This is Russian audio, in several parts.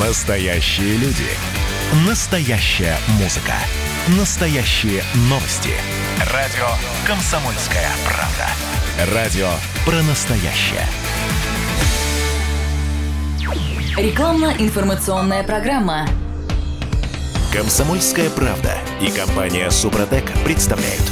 Настоящие люди. Настоящая музыка. Настоящие новости. Радио «Комсомольская правда». Радио про настоящее. Рекламно-информационная программа. «Комсомольская правда» и компания «Супротек» представляют.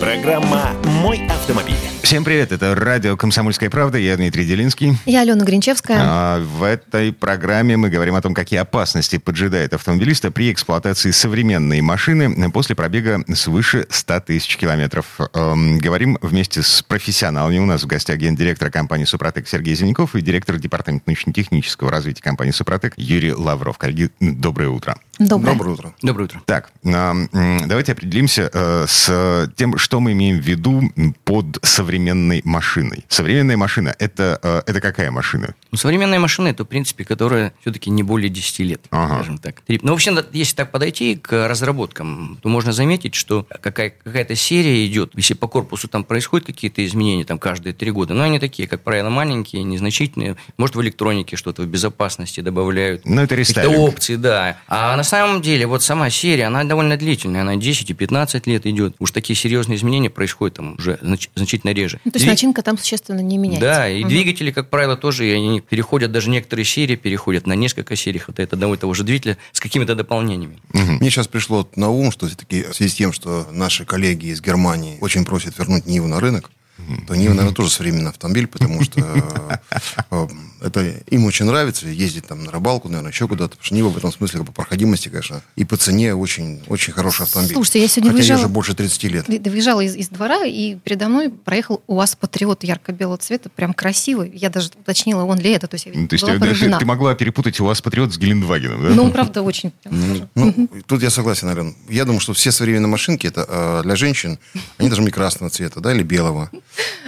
Программа «Мой автомобиль». Всем привет, это радио «Комсомольская правда», я Дмитрий Делинский. Я Алена Гринчевская. А, в этой программе мы говорим о том, какие опасности поджидает автомобилиста при эксплуатации современной машины после пробега свыше 100 тысяч километров. Эм, говорим вместе с профессионалами. У нас в гостях гендиректор компании «Супротек» Сергей Зеленков и директор департамента научно-технического развития компании «Супротек» Юрий Лавров. Коллеги, доброе утро. Доброе. Доброе утро. Доброе утро. Так, м, давайте определимся э, с тем, что мы имеем в виду под современной машиной. Современная машина это, э, это какая машина? Ну, современная машина это, в принципе, которая все-таки не более 10 лет, Ага. скажем так. Но вообще, да, если так подойти к разработкам, то можно заметить, что какая- какая-то серия идет. Если по корпусу там происходят какие-то изменения там каждые три года, но они такие, как правило, маленькие, незначительные. Может, в электронике что-то в безопасности добавляют. Ну, это рестайлинг. опции, да. А на самом деле, вот сама серия, она довольно длительная. Она 10 и 15 лет идет. Уж такие серьезные изменения происходят там уже знач- значительно реже. Ну, то есть Дви- начинка там существенно не меняется. да, и Мгм. двигатели, как правило, тоже и они переходят, даже некоторые серии переходят на несколько серий вот от одного и того же двигателя с какими-то дополнениями. Мне сейчас пришло на ум, что все-таки в связи с тем, что наши коллеги из Германии очень просят вернуть Ниву на рынок, то Нива, наверное, тоже современный автомобиль, потому что э, э, это им очень нравится ездить там на рыбалку, наверное, еще куда-то. Потому что Нива в этом смысле как бы проходимости, конечно, и по цене очень, очень хороший автомобиль. Слушайте, я сегодня Хотя выезжала- уже больше 30 лет. Выезжала из, из двора, и передо мной проехал УАЗ Патриот ярко-белого цвета, прям красивый. Я даже уточнила, он ли это. То есть я Ну, То есть была ты, могла перепутать у вас Патриот с Гелендвагеном, да? Ну, он, правда, очень... Ну, ну, тут я согласен, Ален. Я думаю, что все современные машинки это э, для женщин, они должны быть красного цвета, да, или белого.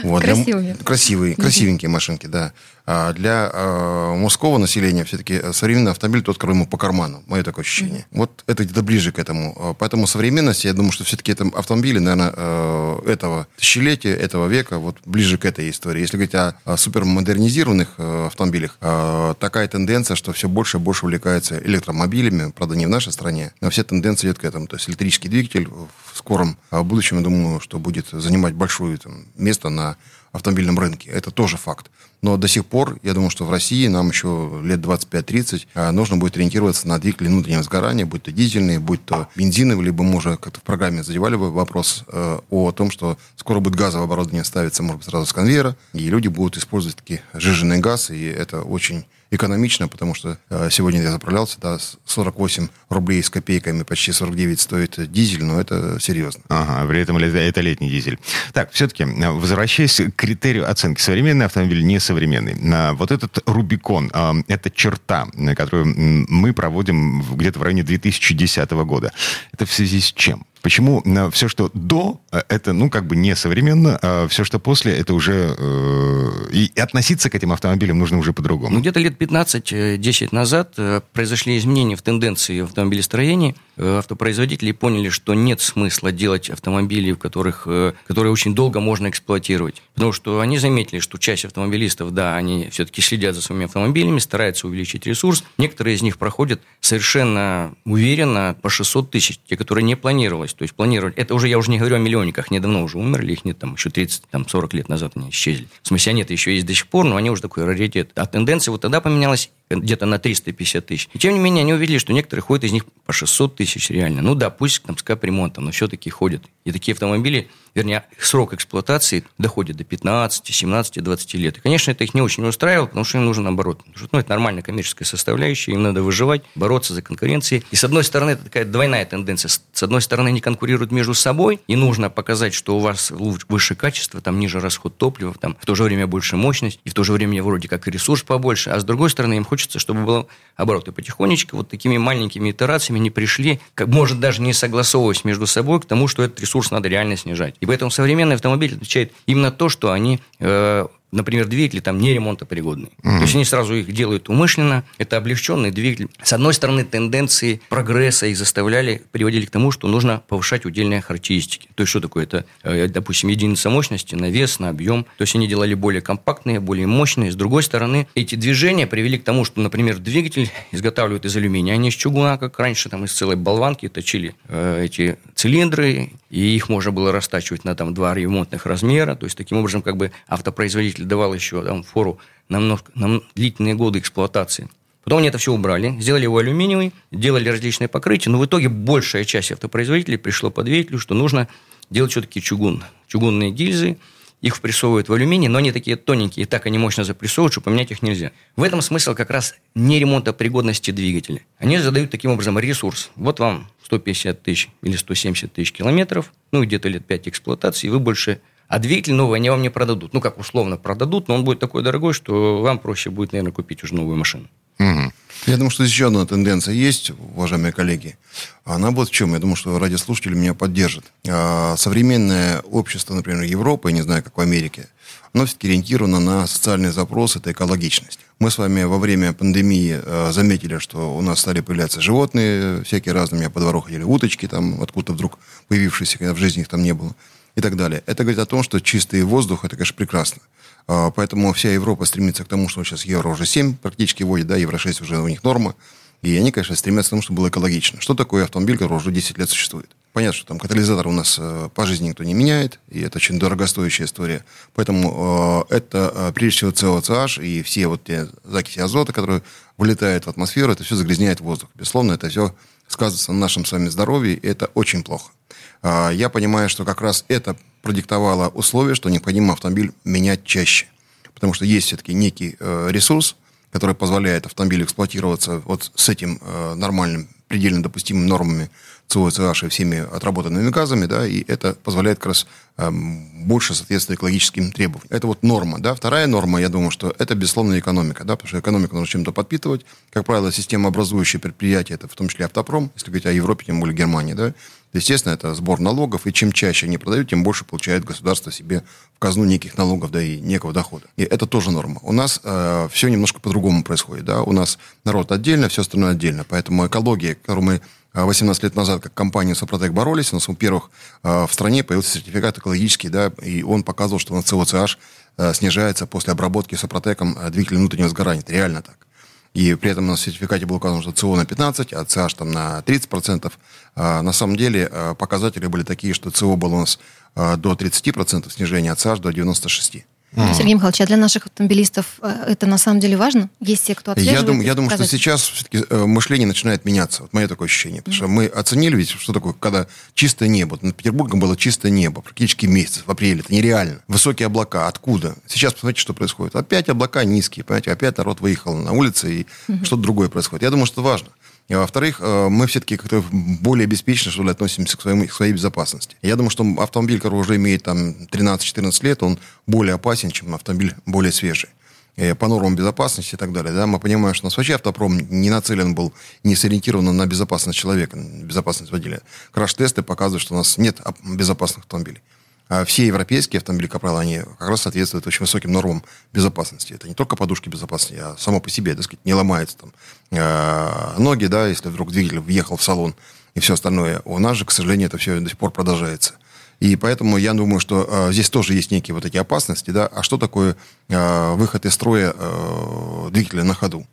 Вот, для м- Красивыми. красивые, красивенькие машинки, да. А для э, мужского населения все-таки современный автомобиль тот, который ему по карману. Мое такое ощущение. Вот это где-то ближе к этому. А Поэтому современность, я думаю, что все-таки это автомобили, наверное, э, этого тысячелетия, этого века, вот ближе к этой истории. Если говорить о, о супермодернизированных э, автомобилях, э, такая тенденция, что все больше и больше увлекается электромобилями, правда, не в нашей стране, но вся тенденция идет к этому. То есть электрический двигатель в скором э, будущем, я думаю, что будет занимать большое там, место на автомобильном рынке. Это тоже факт. Но до сих пор, я думаю, что в России нам еще лет 25-30 а, нужно будет ориентироваться на двигатели внутреннего сгорания, будь то дизельные, будь то бензиновые, либо мы уже как-то в программе задевали бы вопрос э, о том, что скоро будет газовое оборудование ставиться, может быть, сразу с конвейера, и люди будут использовать таки жиженый газ, и это очень экономично, потому что э, сегодня я заправлялся, да, с 48 рублей с копейками, почти 49 стоит дизель, но это серьезно. Ага, при этом это летний дизель. Так, все-таки, возвращаясь к критерию оценки, современный автомобиль, несовременный. А, Вот этот Рубикон, а, это черта, которую мы проводим где-то в районе 2010 года. Это в связи с чем? Почему все, что до, э, это, ну, как бы несовременно, а все, что после, это уже... э, И относиться к этим автомобилям нужно уже по-другому. Ну, где-то лет 15-10 назад э, произошли изменения в тенденции в автомобилестроении. Э, Автопроизводители поняли, что нет смысла делать автомобили, в которых, э, которые очень долго можно эксплуатировать. Потому что они заметили, что часть автомобилистов, да, они все-таки следят за своими автомобилями, стараются увеличить ресурс. Некоторые из них проходят совершенно уверенно по 600 тысяч, те, которые не планировалось. То есть планировать, это уже, я уже не говорю о миллионниках, они давно уже умерли, их нет там еще 30-40 лет назад они исчезли. В смысле, они еще есть до сих пор, но они уже такой раритет. А тенденция вот тогда поменялась где-то на 350 тысяч. И тем не менее, они увидели, что некоторые ходят из них по 600 тысяч реально. Ну да, пусть там с капремонтом, но все-таки ходят. И такие автомобили, вернее, срок эксплуатации доходит до 15, 17, 20 лет. И, конечно, это их не очень устраивало, потому что им нужен. Потому что, ну, это нормальная коммерческая составляющая, им надо выживать, бороться за конкуренцией. И, с одной стороны, это такая двойная тенденция. С одной стороны, они конкурируют между собой, и нужно показать, что у вас выше качество, там ниже расход топлива, там в то же время больше мощность, и в то же время вроде как и ресурс побольше. А с другой стороны, им хочется, чтобы было оборот. И потихонечку вот такими маленькими итерациями они пришли, как, может, даже не согласовываясь между собой, к тому, что этот ресурс надо реально снижать. И поэтому современный автомобиль отвечает именно то, что они э, например, двигатели там не ремонтопригодные. Mm-hmm. То есть они сразу их делают умышленно. Это облегченный двигатель. С одной стороны, тенденции прогресса их заставляли, приводили к тому, что нужно повышать удельные характеристики. То есть что такое? Это, э, допустим, единица мощности на вес, на объем. То есть они делали более компактные, более мощные. С другой стороны, эти движения привели к тому, что, например, двигатель изготавливают из алюминия, а не из чугуна, как раньше, там из целой болванки точили э, эти цилиндры, и их можно было растачивать на там два ремонтных размера. То есть таким образом как бы автопроизводитель давал еще там, фору на, много, на длительные годы эксплуатации. Потом они это все убрали, сделали его алюминиевый, делали различные покрытия, но в итоге большая часть автопроизводителей пришло по двигателю, что нужно делать все-таки чугун. Чугунные гильзы, их впрессовывают в алюминий, но они такие тоненькие, и так они мощно запрессовывают, что поменять их нельзя. В этом смысл как раз не ремонта пригодности двигателя. Они задают таким образом ресурс. Вот вам 150 тысяч или 170 тысяч километров, ну, где-то лет 5 эксплуатации, и вы больше а двигатель новый они вам не продадут. Ну, как условно продадут, но он будет такой дорогой, что вам проще будет, наверное, купить уже новую машину. Угу. Я думаю, что еще одна тенденция есть, уважаемые коллеги. Она вот в чем. Я думаю, что радиослушатели меня поддержат. А, современное общество, например, Европы, не знаю, как в Америке, оно все-таки ориентировано на социальный запрос, это экологичность. Мы с вами во время пандемии э, заметили, что у нас стали появляться животные всякие разные. У меня по двору ходили уточки, там откуда-то вдруг появившиеся, когда в жизни их там не было и так далее. Это говорит о том, что чистый воздух – это, конечно, прекрасно. А, поэтому вся Европа стремится к тому, что сейчас евро уже 7 практически вводит, да, евро 6 уже у них норма. И они, конечно, стремятся к тому, чтобы было экологично. Что такое автомобиль, который уже 10 лет существует? Понятно, что там катализатор у нас э, по жизни никто не меняет, и это очень дорогостоящая история. Поэтому э, это, э, прежде всего, COCH и все вот те закиси азота, которые вылетают в атмосферу, это все загрязняет воздух. Безусловно, это все сказывается на нашем с вами здоровье, и это очень плохо. А, я понимаю, что как раз это продиктовало условие, что необходимо автомобиль менять чаще. Потому что есть все-таки некий э, ресурс, который позволяет автомобилю эксплуатироваться вот с этим э, нормальным, предельно допустимыми нормами СО, CH и всеми отработанными газами, да, и это позволяет как раз эм, больше соответствовать экологическим требованиям. Это вот норма, да. Вторая норма, я думаю, что это, безусловно, экономика, да, потому что экономику нужно чем-то подпитывать. Как правило, системообразующие предприятия, это в том числе автопром, если говорить о Европе, тем более Германии, да, Естественно, это сбор налогов, и чем чаще они продают, тем больше получает государство себе в казну неких налогов, да и некого дохода. И это тоже норма. У нас э, все немножко по-другому происходит, да, у нас народ отдельно, все остальное отдельно, поэтому экология, которую мы 18 лет назад, как компания Супротек боролись, у нас, во-первых, э, в стране появился сертификат экологический, да, и он показывал, что на СОЦH э, снижается после обработки Супротеком э, двигатель внутреннего сгорания. Это реально так. И при этом на сертификате было указано, что ЦО на 15, а CH там на 30%. А на самом деле показатели были такие, что ЦО было у нас до 30% снижения, а CH до 96%. Сергей Михайлович, а для наших автомобилистов э, это на самом деле важно? Есть те, кто отслеживает? Я думаю, я думаю что сейчас все-таки э, мышление начинает меняться. Вот мое такое ощущение. Потому mm. что мы оценили ведь, что такое, когда чистое небо. Над Петербургом было чистое небо. Практически месяц, в апреле. Это нереально. Высокие облака. Откуда? Сейчас посмотрите, что происходит. Опять облака низкие. Понимаете, опять народ выехал на улицы, и mm-hmm. что-то другое происходит. Я думаю, что это важно. И, во-вторых, э, мы все-таки как-то более беспечно, что ли, относимся к, своему, к своей безопасности. Я думаю, что автомобиль, который уже имеет там 13-14 лет, он более опасен, чем автомобиль более свежий э, по нормам безопасности и так далее. Да, мы понимаем, что у нас вообще автопром не нацелен был, не сориентирован на безопасность человека, безопасность водителя. Краш-тесты показывают, что у нас нет безопасных автомобилей. А все европейские автомобили, как правило, они как раз соответствуют очень высоким нормам безопасности. Это не только подушки безопасности, а само по себе, так сказать, не ломается там э, ноги, да, если вдруг двигатель въехал в салон и все остальное. У нас же, к сожалению, это все до сих пор продолжается. И поэтому я думаю, что э, здесь тоже есть некие вот эти опасности, да. А что такое э, выход из строя э, двигателя на ходу?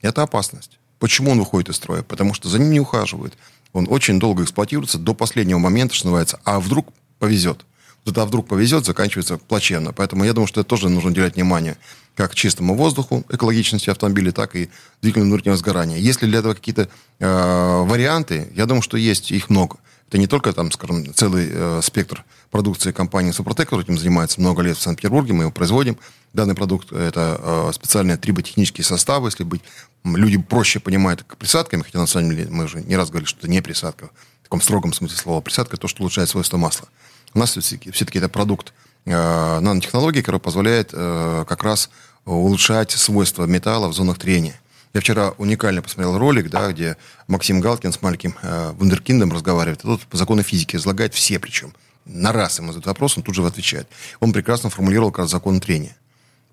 Это опасность. Почему он выходит из строя? Потому что за ним не ухаживают. Он очень долго эксплуатируется до последнего момента, что называется. А вдруг повезет? туда вдруг повезет, заканчивается плачевно. Поэтому я думаю, что это тоже нужно уделять внимание как чистому воздуху, экологичности автомобиля, так и двигателю внутреннего сгорания. Если для этого какие-то э, варианты, я думаю, что есть их много. Это не только, там, скажем, целый э, спектр продукции компании Супротек, который этим занимается много лет в Санкт-Петербурге, мы его производим. Данный продукт – это э, специальные триботехнические составы, если быть, люди проще понимают присадками, хотя на самом деле мы уже не раз говорили, что это не присадка, в таком строгом смысле слова. Присадка – то, что улучшает свойства масла. У нас все-таки это продукт э, нанотехнологии, который позволяет э, как раз улучшать свойства металла в зонах трения. Я вчера уникально посмотрел ролик, да, где Максим Галкин с маленьким э, вундеркиндом разговаривает. И тут по закону физики излагает все причем. На раз ему задают вопрос, он тут же отвечает. Он прекрасно формулировал как раз закон трения.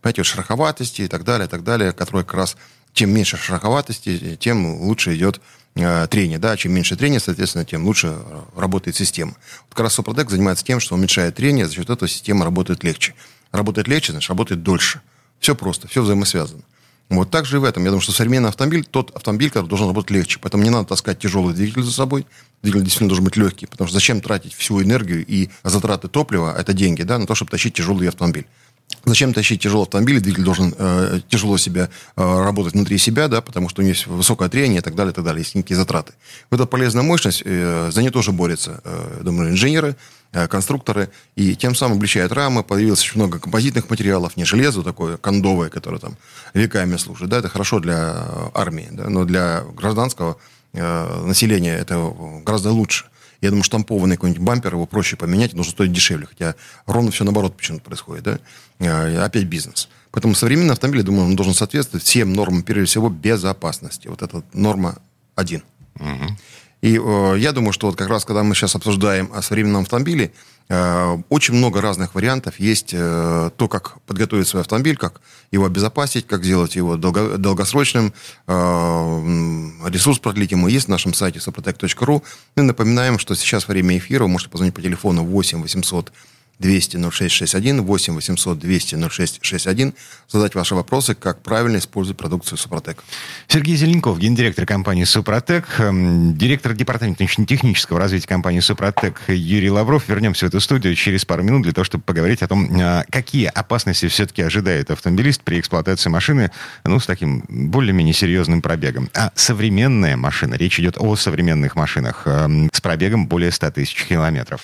Понимаете, шероховатости и так далее, и так далее, которые как раз чем меньше шероховатости, тем лучше идет э, трение. Да? Чем меньше трения, соответственно, тем лучше э, работает система. Вот как раз Супротек занимается тем, что уменьшает трение, за счет этого система работает легче. Работает легче, значит, работает дольше. Все просто, все взаимосвязано. Вот так же и в этом. Я думаю, что современный автомобиль, тот автомобиль, который должен работать легче. Поэтому не надо таскать тяжелый двигатель за собой. Двигатель действительно должен быть легкий. Потому что зачем тратить всю энергию и затраты топлива, это деньги, да, на то, чтобы тащить тяжелый автомобиль. Зачем тащить тяжелый автомобиль? Двигатель должен э, тяжело себя э, работать внутри себя, да, потому что у него есть высокое трение и так далее, и так далее, есть некие затраты. В эту полезная мощность, э, за нее тоже борются, э, думаю, инженеры, конструкторы, и тем самым облегчают рамы, появилось очень много композитных материалов, не железо такое кондовое, которое там веками служит, да, это хорошо для э, армии, да, но для гражданского э, населения это гораздо лучше. Я думаю, штампованный какой-нибудь бампер, его проще поменять, нужно стоить дешевле. Хотя ровно все наоборот почему-то происходит. Да? А, опять бизнес. Поэтому современный автомобиль, я думаю, он должен соответствовать всем нормам, прежде всего, безопасности. Вот это норма один. Угу. И э, я думаю, что вот как раз, когда мы сейчас обсуждаем о современном автомобиле, э, очень много разных вариантов. Есть э, то, как подготовить свой автомобиль, как его обезопасить, как сделать его долго, долгосрочным, э, ресурс ему есть на нашем сайте soprotec.ru. Мы напоминаем, что сейчас время эфира вы можете позвонить по телефону 8 800 200 0661, 8 800 200 0661, задать ваши вопросы, как правильно использовать продукцию Супротек. Сергей Зеленков, гендиректор компании Супротек, эм, директор департамента технического развития компании Супротек Юрий Лавров. Вернемся в эту студию через пару минут для того, чтобы поговорить о том, э, какие опасности все-таки ожидает автомобилист при эксплуатации машины, ну, с таким более-менее серьезным пробегом. А современная машина, речь идет о современных машинах эм, с пробегом более 100 тысяч километров.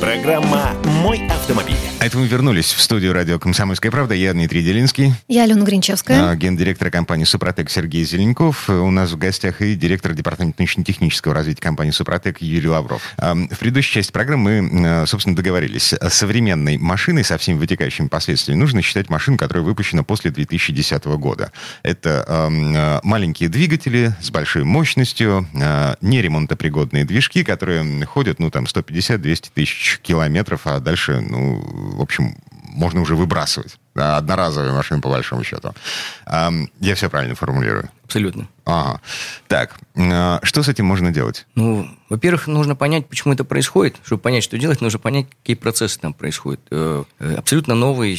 Программа «Мой автомобиль». А это мы вернулись в студию радио «Комсомольская правда». Я Дмитрий Делинский. Я Алена Гринчевская. А, гендиректор компании «Супротек» Сергей Зеленков. У нас в гостях и директор департамента научно-технического развития компании «Супротек» Юрий Лавров. А, в предыдущей части программы мы, а, собственно, договорились. Современной машиной со всеми вытекающими последствиями нужно считать машину, которая выпущена после 2010 года. Это маленькие двигатели с большой мощностью, неремонтопригодные движки, которые ходят, ну, там, 150-200 тысяч тысяч километров, а дальше, ну, в общем, можно уже выбрасывать. Да, одноразовые машины, по большому счету. Я все правильно формулирую? Абсолютно. Ага. Так, а, что с этим можно делать? Ну, во-первых, нужно понять, почему это происходит. Чтобы понять, что делать, нужно понять, какие процессы там происходят. Э, э, абсолютно новый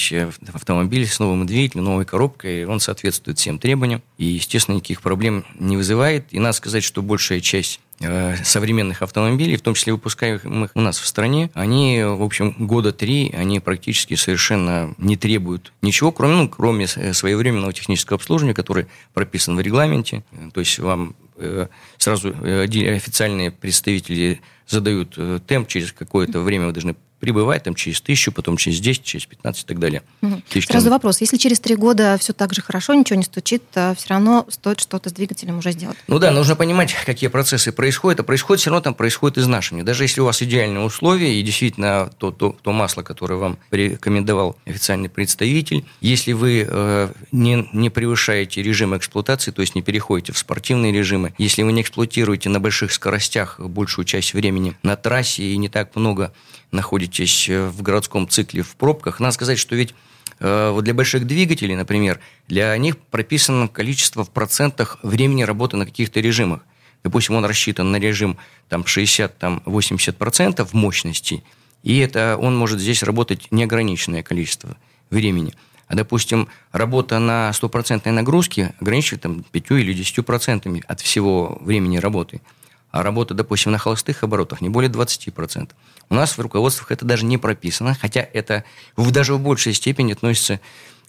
автомобиль с новым двигателем, новой коробкой, он соответствует всем требованиям. И, естественно, никаких проблем не вызывает. И надо сказать, что большая часть современных автомобилей, в том числе выпускаемых у нас в стране, они, в общем, года три, они практически совершенно не требуют ничего, кроме, ну, кроме своевременного технического обслуживания, которое прописано в регламенте. То есть вам э, сразу э, официальные представители задают темп, через какое-то время вы должны прибывать там через тысячу, потом через 10, через 15 и так далее. Угу. Сразу вопрос. Если через три года все так же хорошо, ничего не стучит, то все равно стоит что-то с двигателем уже сделать? Ну да, нужно понимать, какие процессы происходят. А происходит все равно там происходит изнашивание. Даже если у вас идеальные условия и действительно то, то, то масло, которое вам рекомендовал официальный представитель, если вы э, не, не превышаете режим эксплуатации, то есть не переходите в спортивные режимы, если вы не эксплуатируете на больших скоростях большую часть времени на трассе и не так много находитесь э, в городском цикле в пробках, надо сказать, что ведь э, вот для больших двигателей, например, для них прописано количество в процентах времени работы на каких-то режимах. Допустим, он рассчитан на режим там, 60-80% мощности, и это он может здесь работать неограниченное количество времени. А, допустим, работа на стопроцентной нагрузке ограничивает там, 5 или 10% от всего времени работы – а работа, допустим, на холостых оборотах не более 20%. У нас в руководствах это даже не прописано, хотя это в, даже в большей степени относится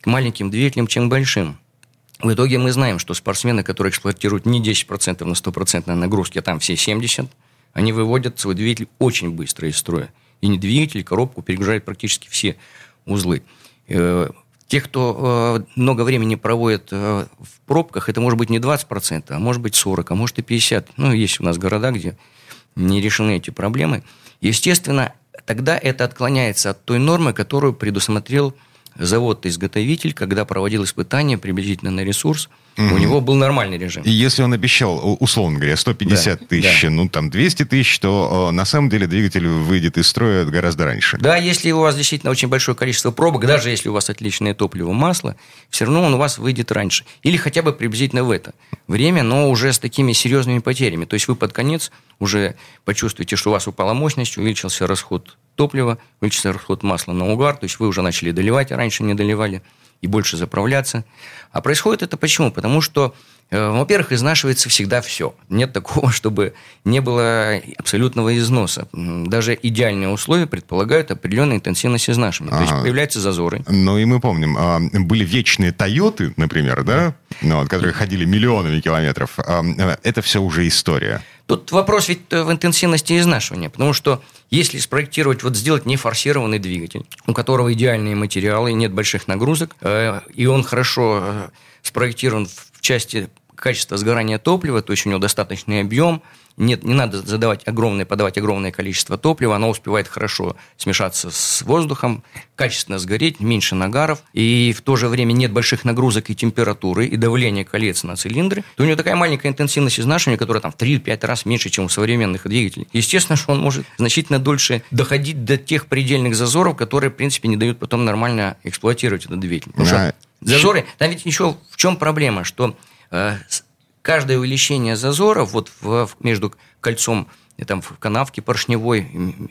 к маленьким двигателям, чем к большим. В итоге мы знаем, что спортсмены, которые эксплуатируют не 10% на 100% нагрузки, а там все 70%, они выводят свой двигатель очень быстро из строя. И не двигатель, коробку перегружают практически все узлы. Те, кто э, много времени проводит э, в пробках, это может быть не 20%, а может быть 40%, а может и 50%. Ну, есть у нас города, где не решены эти проблемы. Естественно, тогда это отклоняется от той нормы, которую предусмотрел завод-изготовитель, когда проводил испытания приблизительно на ресурс У него был нормальный режим. И если он обещал, условно говоря, 150 Да, тысяч, да. ну там 200 тысяч, то э, на самом деле двигатель выйдет из строя гораздо раньше. Да, если у вас действительно очень большое количество пробок, даже если у вас отличное топливо, масло, все равно он у вас выйдет раньше. Или хотя бы приблизительно в это время, но уже с такими серьезными потерями. То есть вы под конец уже почувствуете, что у вас упала мощность, увеличился расход топлива, увеличился расход масла на угар, то есть вы уже начали доливать, а раньше не доливали, и больше заправляться. А происходит это почему? Потому что Э, Во-первых, изнашивается всегда все. Нет такого, чтобы не было абсолютного износа. Даже идеальные условия предполагают определенную интенсивность изнашивания. То Ага. есть появляются зазоры. Ну и мы помним, а, были вечные Тойоты, например, да, ну, вот, которые ходили миллионами километров. А, э, Это все уже история. Тут вопрос ведь э, в интенсивности изнашивания, потому что если спроектировать, вот сделать нефорсированный двигатель, у которого идеальные материалы, нет больших нагрузок, э, и он хорошо э, спроектирован в части качества сгорания топлива, то есть у него достаточный объем, нет, не надо задавать огромное, подавать огромное количество топлива, оно успевает хорошо смешаться с воздухом, качественно сгореть, меньше нагаров, и в то же время нет больших нагрузок и температуры, и давления колец на цилиндры, то у него такая маленькая интенсивность изнашивания, которая там в 3-5 раз меньше, чем у современных двигателей. Естественно, что он может значительно дольше доходить до тех предельных зазоров, которые, в принципе, не дают потом нормально эксплуатировать этот двигатель. Потому Да. что зазоры, там ведь еще в чем проблема, что э, каждое увеличение зазора вот в- между кольцом и там в канавке поршневой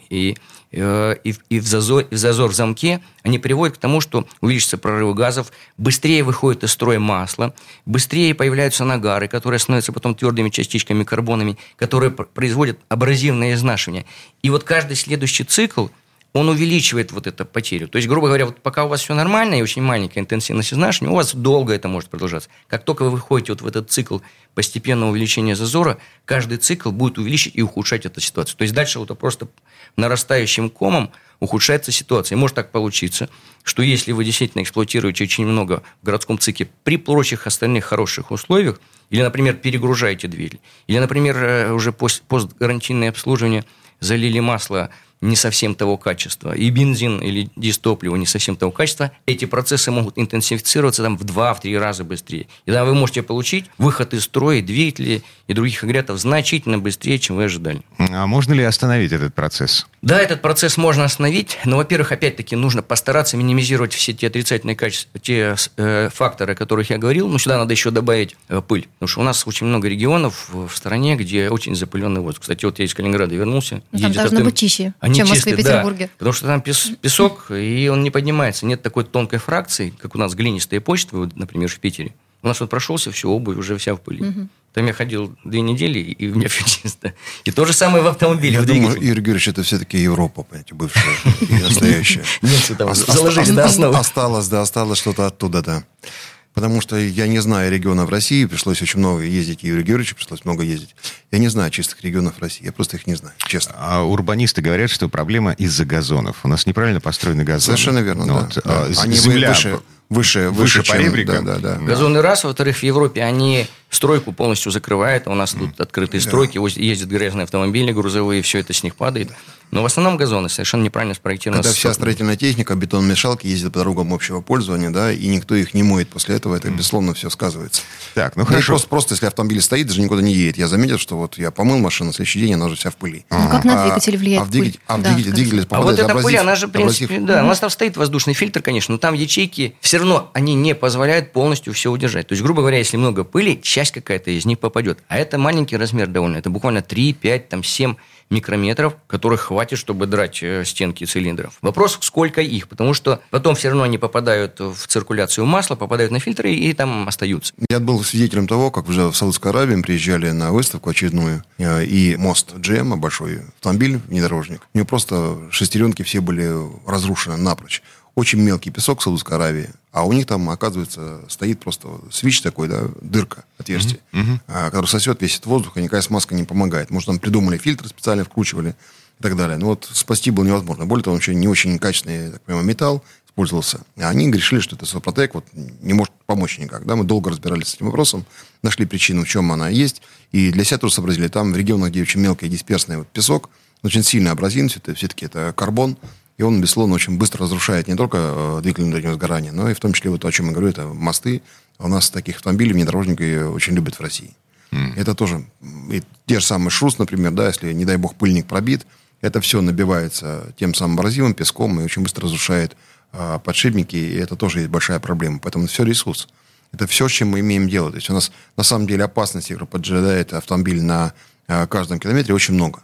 и, э, и, и в, зазор, и в зазор в замке, они приводят к тому, что увеличится прорыв газов, быстрее выходит из строя масло, быстрее появляются нагары, которые становятся потом твердыми частичками карбонами, которые пр- производят абразивное изнашивание. И вот каждый следующий цикл он увеличивает вот эту потерю. То есть, грубо говоря, вот пока у вас все нормально и очень маленькая интенсивность изнашивания, у вас долго это может продолжаться. Как только вы выходите вот в этот цикл постепенного увеличения зазора, каждый цикл будет увеличить и ухудшать эту ситуацию. То есть, дальше вот просто нарастающим комом ухудшается ситуация. И может так получиться, что если вы действительно эксплуатируете очень много в городском цикле при прочих остальных хороших условиях, или, например, перегружаете двигатель, или, например, э, уже пост- постгарантийное обслуживание залили масло не совсем того качества, и бензин или дистопливо не совсем того качества, эти процессы могут интенсифицироваться там в 2-3 раза быстрее. И тогда вы можете получить выход из строя двигателей и других агрегатов значительно быстрее, чем вы ожидали. А можно ли остановить этот процесс? Да, этот процесс можно остановить, но, во-первых, опять-таки нужно постараться минимизировать все те отрицательные качества, те э, факторы, о которых я говорил. Но сюда надо еще добавить э, пыль, потому что у нас очень много регионов в, стране, где очень запыленный воздух. Кстати, вот я из Калининграда вернулся. Ну, там должно автом- быть чище, Они чем в Москве чистые, да, Петербурге. потому что там пес- песок, и он не поднимается. Нет такой тонкой фракции, как у нас глинистые почты, вот, например, в Питере. У нас вот прошелся, все, обувь уже вся в пыли. Там я ходил две недели, и у меня все чисто. И то же самое в автомобиле, Я в думаю. Игорь Георгиевич, это все-таки Европа, понимаете, бывшая и настоящая. Там Ос- заложили основы. Осталось, да, осталось что-то оттуда, да. Потому что я не знаю регионов России, пришлось очень много ездить, и Юрию Георгиевичу пришлось много ездить. Я не знаю чистых регионов России, я просто их не знаю, честно. А урбанисты говорят, что проблема из-за газонов. У нас неправильно построены газоны. Совершенно верно, Ну да. вот, да. а, Они земля выше, выше, выше выше, чем- поребрика. Да, да, да. Газоны раз, во-вторых, в Европе они стройку полностью закрывают, а у нас тут открытые стройки, воз- ездят грязные автомобили грузовые, все это с них падает. Но в основном газоны совершенно неправильно спроектированы. Когда вся строительная техника, бетономешалки ездят по дорогам общего пользования, да, и никто их не моет после этого, это, безусловно, все сказывается. Так, ну Да хорошо. просто, просто, если автомобиль стоит, даже никуда не едет. Я заметил, что вот я помыл машину, на следующий день она уже вся в пыли. Ну, как на А- двигатель влияет а в двигатель, пыль? а в Да, двигатель, как двигатель А вот эта пыль, она же, в принципе, абразив. да, у нас там стоит воздушный фильтр, конечно, но там ячейки все равно, они не позволяют полностью все удержать. То есть, грубо говоря, если много пыли, часть какая-то из них попадет. А это маленький размер довольно, это буквально 3, 5, там 7 микрометров, которых хватит, чтобы драть э, стенки цилиндров. Вопрос, сколько их, потому что потом все равно они попадают в циркуляцию масла, попадают на фильтры и там остаются. Я был свидетелем того, как уже в Саудовской Аравии приезжали на выставку очередную, э, и мост GM, большой автомобиль, внедорожник, у него просто шестеренки все были разрушены напрочь. Очень мелкий песок в Саудовской Аравии, а у них там, оказывается, стоит просто свич такой, да, дырка, отверстие, а, который сосет весь этот воздух, и никакая смазка не помогает. Может, там придумали фильтры специально, вкручивали и так далее. Но вот спасти было невозможно. Более того, он еще не очень качественный, так понимаю, металл использовался. А они решили, что это Сопротек вот, не может помочь никак. Да? Мы долго разбирались с этим вопросом, нашли причину, в чем она есть. И для себя тоже сообразили, там в регионах, где очень мелкий дисперсный вот песок, очень сильно абразин, все это, все-таки это карбон, И он, безусловно, очень быстро разрушает не только э, двигательное внутреннего сгорания, но и в том числе вот то, о чем я говорю, это мосты. У нас таких автомобилей внедорожники очень любят в России. Mm. Это тоже и те же самые шрус, например, да, если, не дай бог, пыльник пробит, это все набивается тем самым абразивом, песком и очень быстро разрушает а, подшипники, и это тоже есть большая проблема. Поэтому все ресурс. Это все, с чем мы имеем дело. То есть у нас на самом деле опасностей, которые поджидает автомобиль на а, каждом километре, очень много.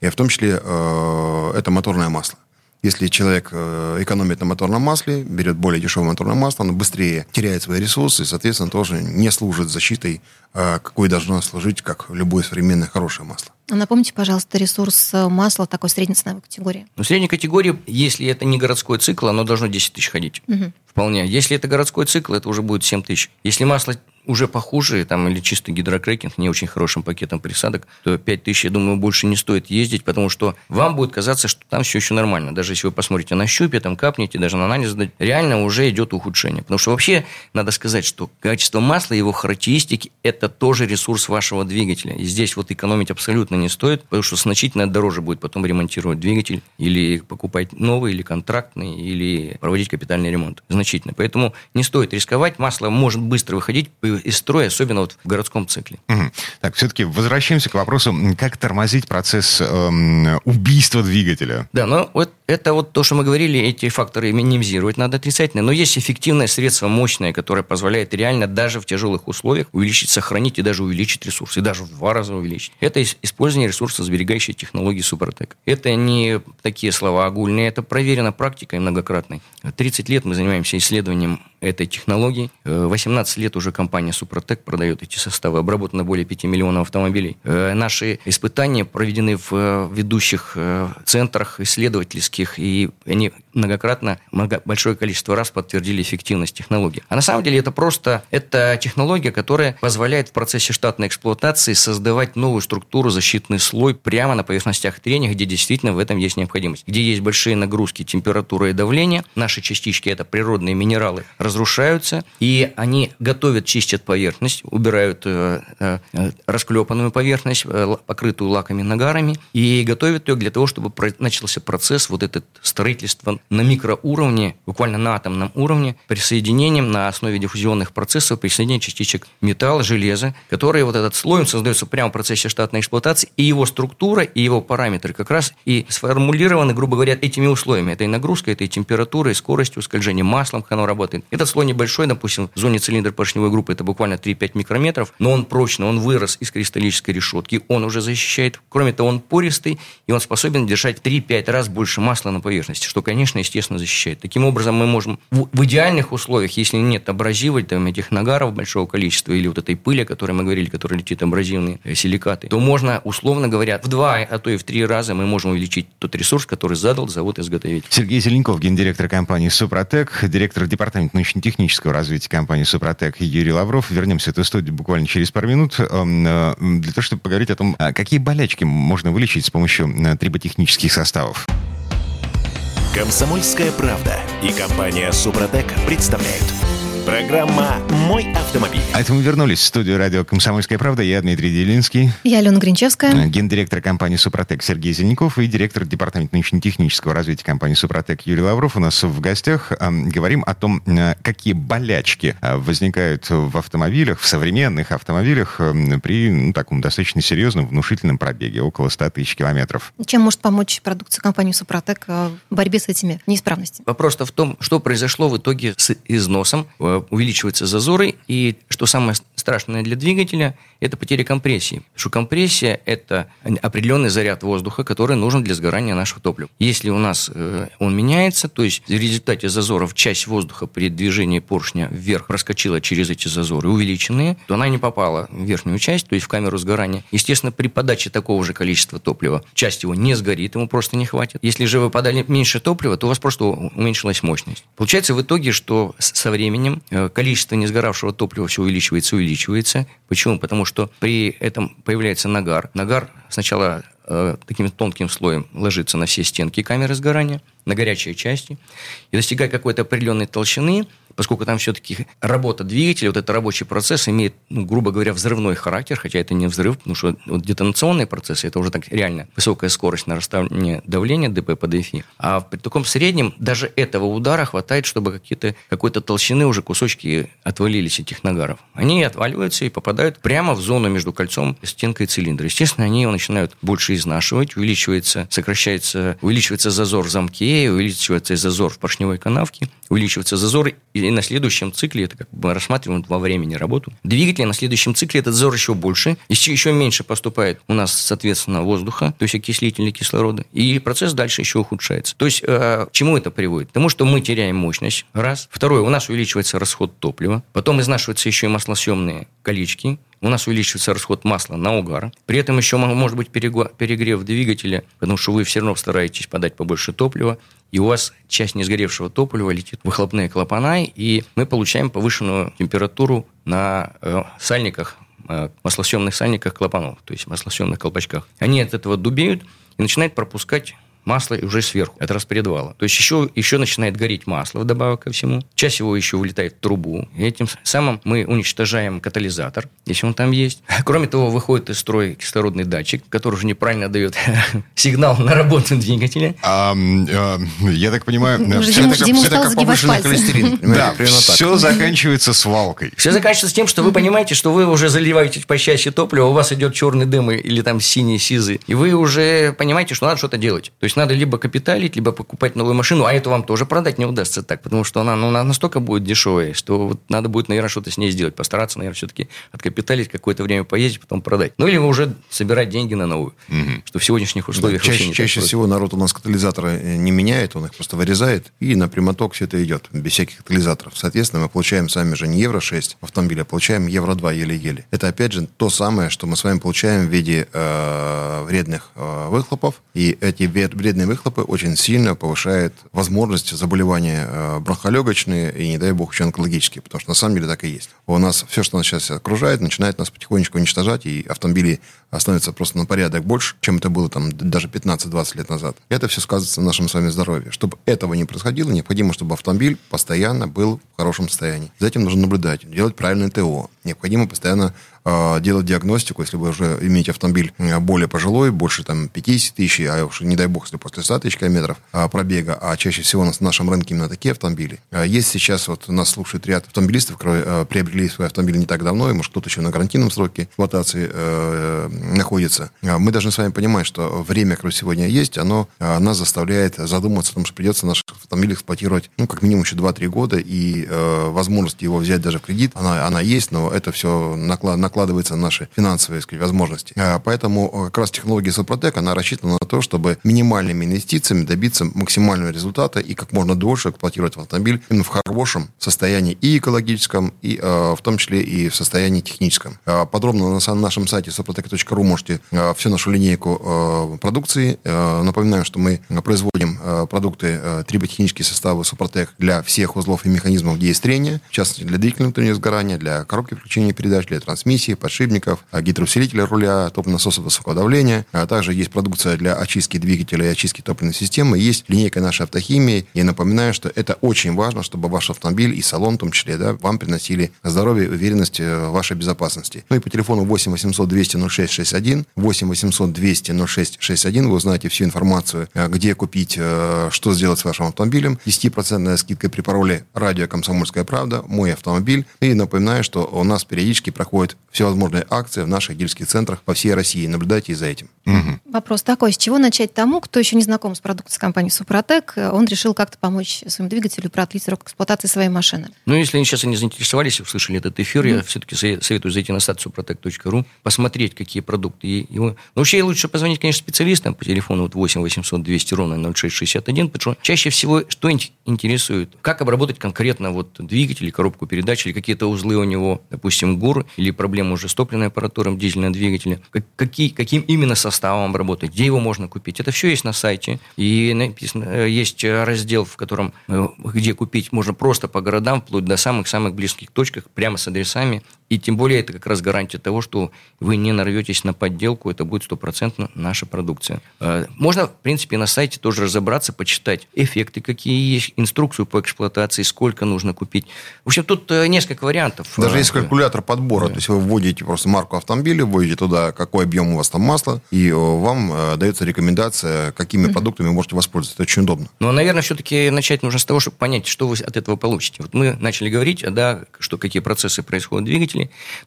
И в том числе э, это моторное масло. Если человек э, экономит на моторном масле, берет более дешевое моторное масло, оно быстрее теряет свои ресурсы и, соответственно, тоже не служит защитой, э, какой должно служить, как любое современное хорошее масло. А напомните, пожалуйста, ресурс э, масла такой средней ценовой категории. Ну, средней категории, если это не городской цикл, оно должно 10 тысяч ходить. Угу. Вполне. Если это городской цикл, это уже будет 7 тысяч. Если масло уже похуже, там, или чистый гидрокрекинг, не очень хорошим пакетом присадок, то 5 тысяч, я думаю, больше не стоит ездить, потому что вам будет казаться, что там все еще нормально. Даже если вы посмотрите на щупе, там капнете, даже на анализ реально уже идет ухудшение. Потому что вообще надо сказать, что качество масла, его характеристики, это тоже ресурс вашего двигателя. И здесь вот экономить абсолютно не стоит, потому что значительно дороже будет потом ремонтировать двигатель, или покупать новый, или контрактный, или проводить капитальный ремонт. Значительно. Поэтому не стоит рисковать. Масло может быстро выходить из строя, особенно вот в городском цикле. Угу. Так, все-таки возвращаемся к вопросу, как тормозить процесс эм, убийства двигателя. Да, но вот это вот то, что мы говорили, эти факторы минимизировать надо отрицательно, но есть эффективное средство, мощное, которое позволяет реально даже в тяжелых условиях увеличить, сохранить и даже увеличить ресурсы, и даже в два раза увеличить. Это использование ресурсосберегающей технологии Супротек. Это не такие слова огульные, это проверено практикой многократной. 30 лет мы занимаемся исследованием этой технологии. 18 лет уже компания Супротек продает эти составы. Обработано более 5 миллионов автомобилей. Э, наши испытания проведены в э, ведущих э, центрах исследовательских, и они многократно, много, большое количество раз подтвердили эффективность технологии. А на самом деле это просто это технология, которая позволяет в процессе штатной эксплуатации создавать новую структуру, защитный слой прямо на поверхностях трения, где действительно в этом есть необходимость. Где есть большие нагрузки, температура и давление. Наши частички – это природные минералы, разрушаются, и они готовят, чистят поверхность, убирают э, э, расклепанную поверхность, э, покрытую лаками, нагарами, и готовят ее для того, чтобы начался процесс вот этот строительства на микроуровне, буквально на атомном уровне, присоединением на основе диффузионных процессов, присоединения частичек металла, железа, которые вот этот слой он создается прямо в процессе штатной эксплуатации, и его структура, и его параметры как раз и сформулированы, грубо говоря, этими условиями, этой нагрузкой, этой температурой, скоростью скольжения, маслом, как оно работает. Этот слой небольшой, допустим, в зоне цилиндра поршневой группы это буквально 3-5 микрометров, но он прочный, он вырос из кристаллической решетки, он уже защищает. Кроме того, он пористый, и он способен держать 3-5 раз больше масла на поверхности, что, конечно, естественно, защищает. Таким образом, мы можем в, в идеальных условиях, если нет абразива, там, этих нагаров большого количества, или вот этой пыли, о которой мы говорили, которая летит абразивные э, силикаты, то можно, условно говоря, в два, а то и в три раза мы можем увеличить тот ресурс, который задал завод-изготовитель. Сергей Зеленков, гендиректор компании «Супротек», директор департамента научно-технического развития компании «Супротек» Юрий Лавров. Вернемся в эту студию буквально через пару минут эм, э, для того, чтобы поговорить о том, а какие болячки можно вылечить с помощью э, триботехнических составов. Комсомольская правда и компания «Супротек» представляют – Программа «Мой автомобиль». А это мы вернулись в студию радио «Комсомольская правда». Я Дмитрий Делинский. Я Алена Гринчевская. Гендиректор компании «Супротек» Сергей Зеленяков и директор департамента научно-технического развития компании «Супротек» Юрий Лавров. У нас в гостях говорим о том, э, какие болячки э, возникают в автомобилях, в современных автомобилях при ну, таком достаточно серьезном внушительном пробеге, около 100 тысяч километров. Чем может помочь продукция компании «Супротек» в борьбе с этими неисправностями? Вопрос-то в том, что произошло в итоге с износом увеличиваются зазоры, и что самое страшное для двигателя, это потеря компрессии. Потому что компрессия – это определенный заряд воздуха, который нужен для сгорания нашего топлива. Если у нас э, он меняется, то есть в результате зазоров часть воздуха при движении поршня вверх проскочила через эти зазоры, увеличенные, то она не попала в верхнюю часть, то есть в камеру сгорания. Естественно, при подаче такого же количества топлива часть его не сгорит, ему просто не хватит. Если же вы подали меньше топлива, то у вас просто уменьшилась мощность. Получается в итоге, что со временем количество несгоравшего топлива все увеличивается, увеличивается. Почему? Потому что при этом появляется нагар. Нагар сначала э, таким тонким слоем ложится на все стенки камеры сгорания, на горячие части, и достигая какой-то определенной толщины, поскольку там все-таки работа двигателя, вот этот рабочий процесс имеет, ну, грубо говоря, взрывной характер, хотя это не взрыв, потому что вот детонационные процессы, это уже так реально высокая скорость нарастания давления ДП по ДФИ. А при таком среднем даже этого удара хватает, чтобы какие-то, какой-то толщины уже кусочки отвалились этих нагаров. Они отваливаются и попадают прямо в зону между кольцом, стенкой цилиндра. Естественно, они его начинают больше изнашивать, увеличивается, сокращается, увеличивается зазор в замке, увеличивается зазор в поршневой канавке, увеличивается зазор, и на следующем цикле, это как бы рассматриваем во времени работу, двигателя на следующем цикле этот зазор еще больше, еще, еще меньше поступает у нас, соответственно, воздуха, то есть окислителя кислорода, и процесс дальше еще ухудшается. То есть, э, к чему это приводит? К тому, что мы теряем мощность, раз. Второе, у нас увеличивается расход топлива, потом изнашиваются еще и маслосъемные колечки, у нас увеличивается расход масла на угар. При этом еще может быть перегрев двигателя, потому что вы все равно стараетесь подать побольше топлива, и у вас часть несгоревшего топлива летит в выхлопные клапана, и мы получаем повышенную температуру на э, сальниках, э, маслосъемных сальниках клапанов, то есть маслосъемных колпачках. Они от этого дубеют и начинают пропускать масло уже сверху от распредвала. То есть еще, еще начинает гореть масло вдобавок ко всему. Часть его еще вылетает в трубу. И этим самым мы уничтожаем катализатор, если он там есть. Кроме того, выходит из строя кислородный датчик, который уже неправильно дает сигнал на работу двигателя. А, а, я так понимаю, все, это, это как повышенный холестерин. Да, все заканчивается свалкой. Все заканчивается тем, что вы понимаете, что вы уже заливаете почаще топливо, у вас идет черный дым или там синий, сизый, и вы уже понимаете, что надо что-то делать. То есть есть надо либо капиталить, либо покупать новую машину, а эту вам тоже продать не удастся так, потому что она ну, настолько будет дешевая, что вот надо будет, наверное, что-то с ней сделать, постараться, наверное, все-таки откапиталить, какое-то время поездить, потом продать. Ну, или уже собирать деньги на новую, угу. что в сегодняшних условиях да, чаще, чаще всего народ у нас катализаторы э, не меняет, он их просто вырезает, и на прямоток все это идет, без всяких катализаторов. Соответственно, мы получаем сами же не Евро-6 автомобиля, а получаем Евро-2 еле-еле. Это, опять же, то самое, что мы с вами получаем в виде э, вредных э, выхлопов, и эти вредные выхлопы очень сильно повышают возможность заболевания э, бронхолегочные и, не дай бог, еще онкологические, потому что на самом деле так и есть. У нас все, что нас сейчас окружает, начинает нас потихонечку уничтожать, и автомобили становятся просто на порядок больше, чем это было там даже 15-20 лет назад. Это все сказывается на нашем с вами здоровье. Чтобы этого не происходило, необходимо, чтобы автомобиль постоянно был в хорошем состоянии. За этим нужно наблюдать, делать правильное ТО. Необходимо постоянно э, делать диагностику, если вы уже имеете автомобиль э, более пожилой, больше там 50 тысяч, а уж не дай бог, если после 100 тысяч километров э, пробега, а чаще всего в нашем рынке именно такие автомобили. Э, есть сейчас, вот нас слушает ряд автомобилистов, которые э, приобрели свой автомобиль не так давно, и, может, кто-то еще на гарантийном сроке эксплуатации э, находится. Мы должны с вами понимать, что время, которое сегодня есть, оно нас заставляет задуматься о том, что придется наш автомобиль эксплуатировать, ну, как минимум еще 2-3 года, и э, возможность его взять даже в кредит, она, она есть, но это все наклад, накладывается на наши финансовые сказать, возможности. А, поэтому э, как раз технология Супротек, она рассчитана на то, чтобы минимальными инвестициями добиться максимального результата и как можно дольше эксплуатировать автомобиль именно в хорошем состоянии и экологическом, и э, в том числе и в состоянии техническом. Э, подробно на нашем сайте suprotec.ru можете э, всю нашу линейку э, продукции. Э, напоминаю, что мы производим э, продукты э, триботехнические составы Супротек для всех узлов и механизмов действия, в частности для двигательного внутреннего сгорания, для коробки включения передач, для трансмиссии, подшипников, а, гидроусилителя руля, топливо-насоса высокого давления. А также есть продукция для очистки двигателя и очистки топливной системы. Есть линейка нашей автохимии. И напоминаю, что это очень важно, чтобы ваш автомобиль и салон в том числе да, вам приносили здоровье уверенность э, в вашей безопасности. Ну и по телефону 8 800 200 0661, 8 800 200 0661 вы узнаете всю информацию, э, где купить, э, что сделать с вашим автомобилем. 10% скидка при пароле «Радио Комсомольская правда», «Мой автомобиль». И напоминаю, что у нас периодически проходят всевозможные акции в наших дилерских центрах по всей России. Наблюдайте за этим. Угу. Вопрос такой, с чего начать тому, кто еще не знаком с продукцией компании «Супротек», он решил как-то помочь своему двигателю продлить срок эксплуатации своей машины? Ну, если они сейчас не заинтересовались, услышали этот эфир, mm я все-таки советую зайти на сайт suprotec.ru, посмотреть, какие продукты его... Ну, вообще лучше позвонить, конечно, специалистам по телефону вот 8 800 200 ровно 0661, потому что чаще всего что интересует? Как обработать конкретно вот двигатель, коробку передач, или какие-то узлы у него, допустим, ГУР, или проблемы уже с топливной аппаратурой дизельного двигателя, какие, каким именно составом обработать, где его можно купить. Это все есть на сайте. И написано, э, есть раздел, в котором э, где купить можно просто по городам, вплоть до самых-самых близких точках, прямо с адресами. И тем более это как раз гарантия того, что вы не нарветесь на подделку, это будет стопроцентно наша продукция. Э, можно, в принципе, на сайте тоже разобраться, почитать эффекты, какие есть, инструкцию по эксплуатации, сколько нужно купить. В общем, тут э, несколько вариантов. Даже есть калькулятор подбора. Да. То есть вы вводите просто марку автомобиля, вводите туда, какой объем у вас там масла, и вам дается рекомендация, какими mm-hmm. продуктами вы можете воспользоваться. Это очень удобно. Ну, наверное, все-таки начать нужно с того, чтобы понять, что вы от этого получите. Вот мы начали говорить, да, что какие процессы происходят в двигателе.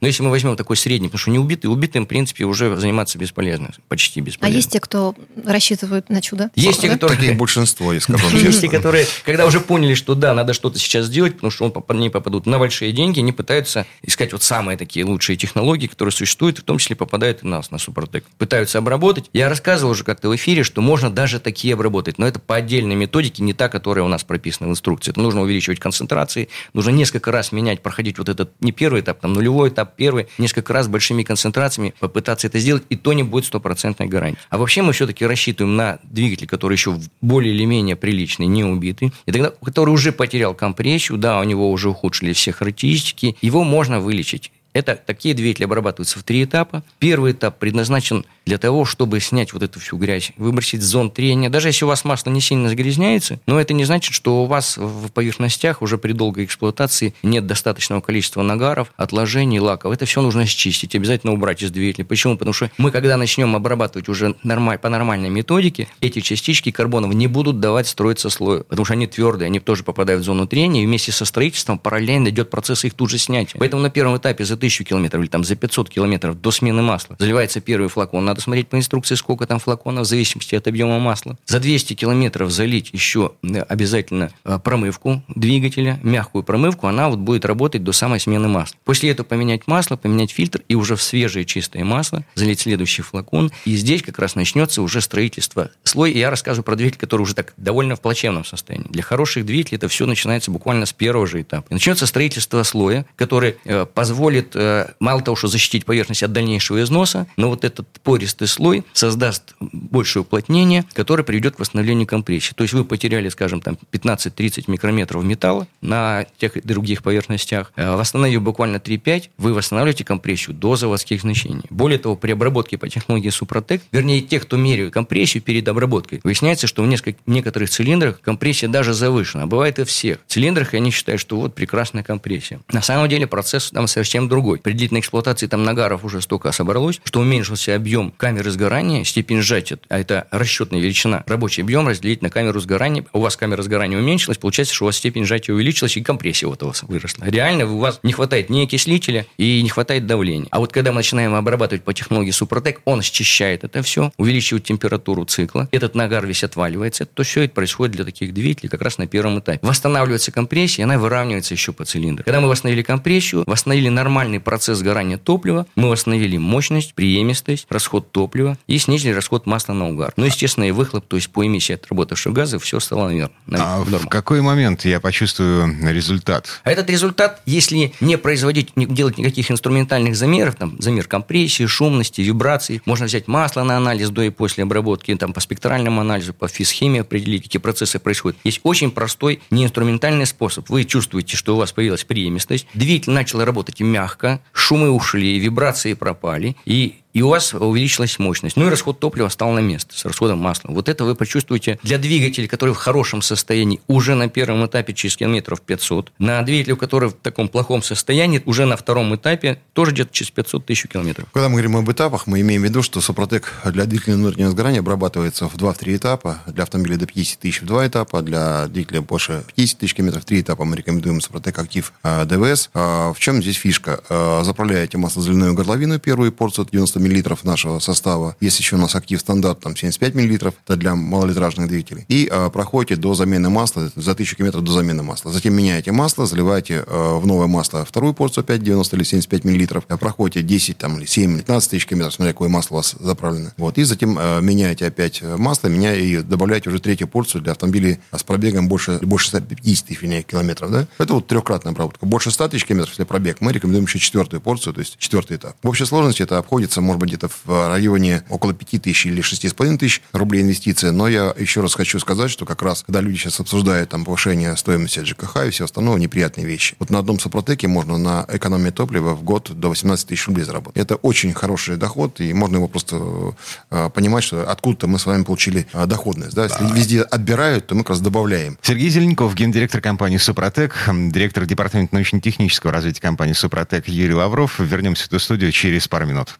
Но если мы возьмем такой средний, потому что не убитый, убитым, в принципе, уже заниматься бесполезно, почти бесполезно. А есть те, кто рассчитывают на чудо? Есть те, которые... Таких большинство, есть, Есть те, которые, когда уже поняли, что да, надо что-то сейчас сделать, потому что они попадут на большие деньги, они пытаются искать вот самые такие лучшие технологии, которые существуют, в том числе попадают и у нас на Супротек. Пытаются обработать. Я рассказывал уже как-то в эфире, что можно даже такие обработать, но это по отдельной методике, не та, которая у нас прописана в инструкции. Это нужно увеличивать концентрации, нужно несколько раз менять, проходить вот этот не первый этап, там нулевой этап, первый, несколько раз большими концентрациями попытаться это сделать, и то не будет стопроцентной гарантии. А вообще мы все-таки рассчитываем на двигатель, который еще более или менее приличный, не убитый, и тогда, который уже потерял компрессию, да, у него уже ухудшили все характеристики, его можно вылечить. Это такие двигатели обрабатываются в три этапа. Первый этап предназначен для того, чтобы снять вот эту всю грязь, выбросить зон трения. Даже если у вас масло не сильно загрязняется, но это не значит, что у вас в поверхностях уже при долгой эксплуатации нет достаточного количества нагаров, отложений, лаков. Это все нужно счистить, обязательно убрать из двигателя. Почему? Потому что мы, когда начнем обрабатывать уже нормаль, по нормальной методике, эти частички карбонов не будут давать строиться слою, потому что они твердые, они тоже попадают в зону трения, и вместе со строительством параллельно идет процесс их тут же снятия. Поэтому на первом этапе за 1000 километров или там за 500 километров до смены масла заливается первый флакон, надо смотреть по инструкции, сколько там флаконов, в зависимости от объема масла. За 200 километров залить еще обязательно э, промывку двигателя, мягкую промывку, она вот будет работать до самой смены масла. После этого поменять масло, поменять фильтр и уже в свежее чистое масло залить следующий флакон. И здесь как раз начнется уже строительство слой. Я рассказываю про двигатель, который уже так довольно в плачевном состоянии. Для хороших двигателей это все начинается буквально с первого же этапа. Начнется строительство слоя, который э, позволит э, мало того, что защитить поверхность от дальнейшего износа, но вот этот пористый слой создаст большее уплотнение, которое приведет к восстановлению компрессии. То есть вы потеряли, скажем, там 15-30 микрометров металла на тех и других поверхностях. Э, восстановив буквально 3-5, вы восстанавливаете компрессию до заводских значений. Более того, при обработке по технологии Супротек, вернее, тех, кто меряет компрессию перед обработкой, выясняется, что в нескольких, некоторых цилиндрах компрессия даже завышена. А бывает и всех. В цилиндрах они считают, что вот прекрасная компрессия. На самом деле процесс там совсем другой. При длительной эксплуатации там нагаров уже столько собралось, что уменьшился объем камеры сгорания, степень сжатия, а это расчетная величина, рабочий объем разделить на камеру сгорания. У вас камера сгорания уменьшилась, получается, что у вас степень сжатия увеличилась, и компрессия вот у вас выросла. Реально у вас не хватает ни окислителя и не хватает давления. А вот когда мы начинаем обрабатывать по технологии Супротек, он счищает это все, увеличивает температуру цикла, этот нагар весь отваливается, то все это происходит для таких двигателей как раз на первом этапе. Восстанавливается компрессия, она выравнивается еще по цилиндру. Когда мы восстановили компрессию, восстановили нормальный процесс сгорания топлива, мы восстановили мощность, преемистость, расход топлива, и снизили расход масла на угар. Ну, естественно, и выхлоп, то есть по эмиссии отработавших газов, все стало наверное. А в какой момент я почувствую результат? А этот результат, если не производить, не делать никаких инструментальных замеров, там, замер компрессии, шумности, вибраций, можно взять масло на анализ до и после обработки, там, по спектральному анализу, по физхимии определить, какие процессы происходят. Есть очень простой неинструментальный способ. Вы чувствуете, что у вас появилась преемистость, двигатель начал работать мягко, шумы ушли, вибрации пропали, и и у вас увеличилась мощность. Ну и расход топлива стал на место с расходом масла. Вот это вы почувствуете для двигателя, который в хорошем состоянии, уже на первом этапе через километров 500. На двигателе, который в таком плохом состоянии, уже на втором этапе тоже где-то через 500 тысяч километров. Когда мы говорим об этапах, мы имеем в виду, что Супротек для двигателя внутреннего сгорания обрабатывается в 2-3 этапа. Для автомобиля до 50 тысяч в 2 этапа, для двигателя больше 50 тысяч километров в 3 этапа. Мы рекомендуем Супротек Актив а, ДВС. А, в чем здесь фишка? А, заправляете масло-заливную горловину, первую порцию 90 миллилитров нашего состава. Есть еще у нас актив стандарт, там 75 миллилитров, это для малолитражных двигателей. И э, проходите до замены масла, за 1000 километров до замены масла. Затем меняете масло, заливаете э, в новое масло вторую порцию 5,90 или 75 миллилитров. Э, проходите 10 там, или 7, 15 тысяч километров, смотря какое масло у вас заправлено. Вот. И затем э, меняете опять масло, меняете и добавляете уже третью порцию для автомобилей с пробегом больше, больше 150 тысяч километров. Да? Это вот трехкратная обработка. Больше 100 тысяч километров, если пробег, мы рекомендуем еще четвертую порцию, то есть четвертый этап. В общей сложности это обходится может быть, где-то в районе около 5 тысяч или 6,5 тысяч рублей инвестиция. Но я еще раз хочу сказать, что как раз, когда люди сейчас обсуждают там повышение стоимости ЖКХ и все остальное, неприятные вещи. Вот на одном Супротеке можно на экономии топлива в год до 18 тысяч рублей заработать. Это очень хороший доход, и можно его просто э, понимать, что откуда-то мы с вами получили э, доходность. Да? Если везде отбирают, то мы как раз добавляем. Сергей Зеленков, гендиректор компании «Супротек», директор департамента научно-технического развития компании «Супротек» Юрий Лавров. Вернемся в эту студию через пару минут.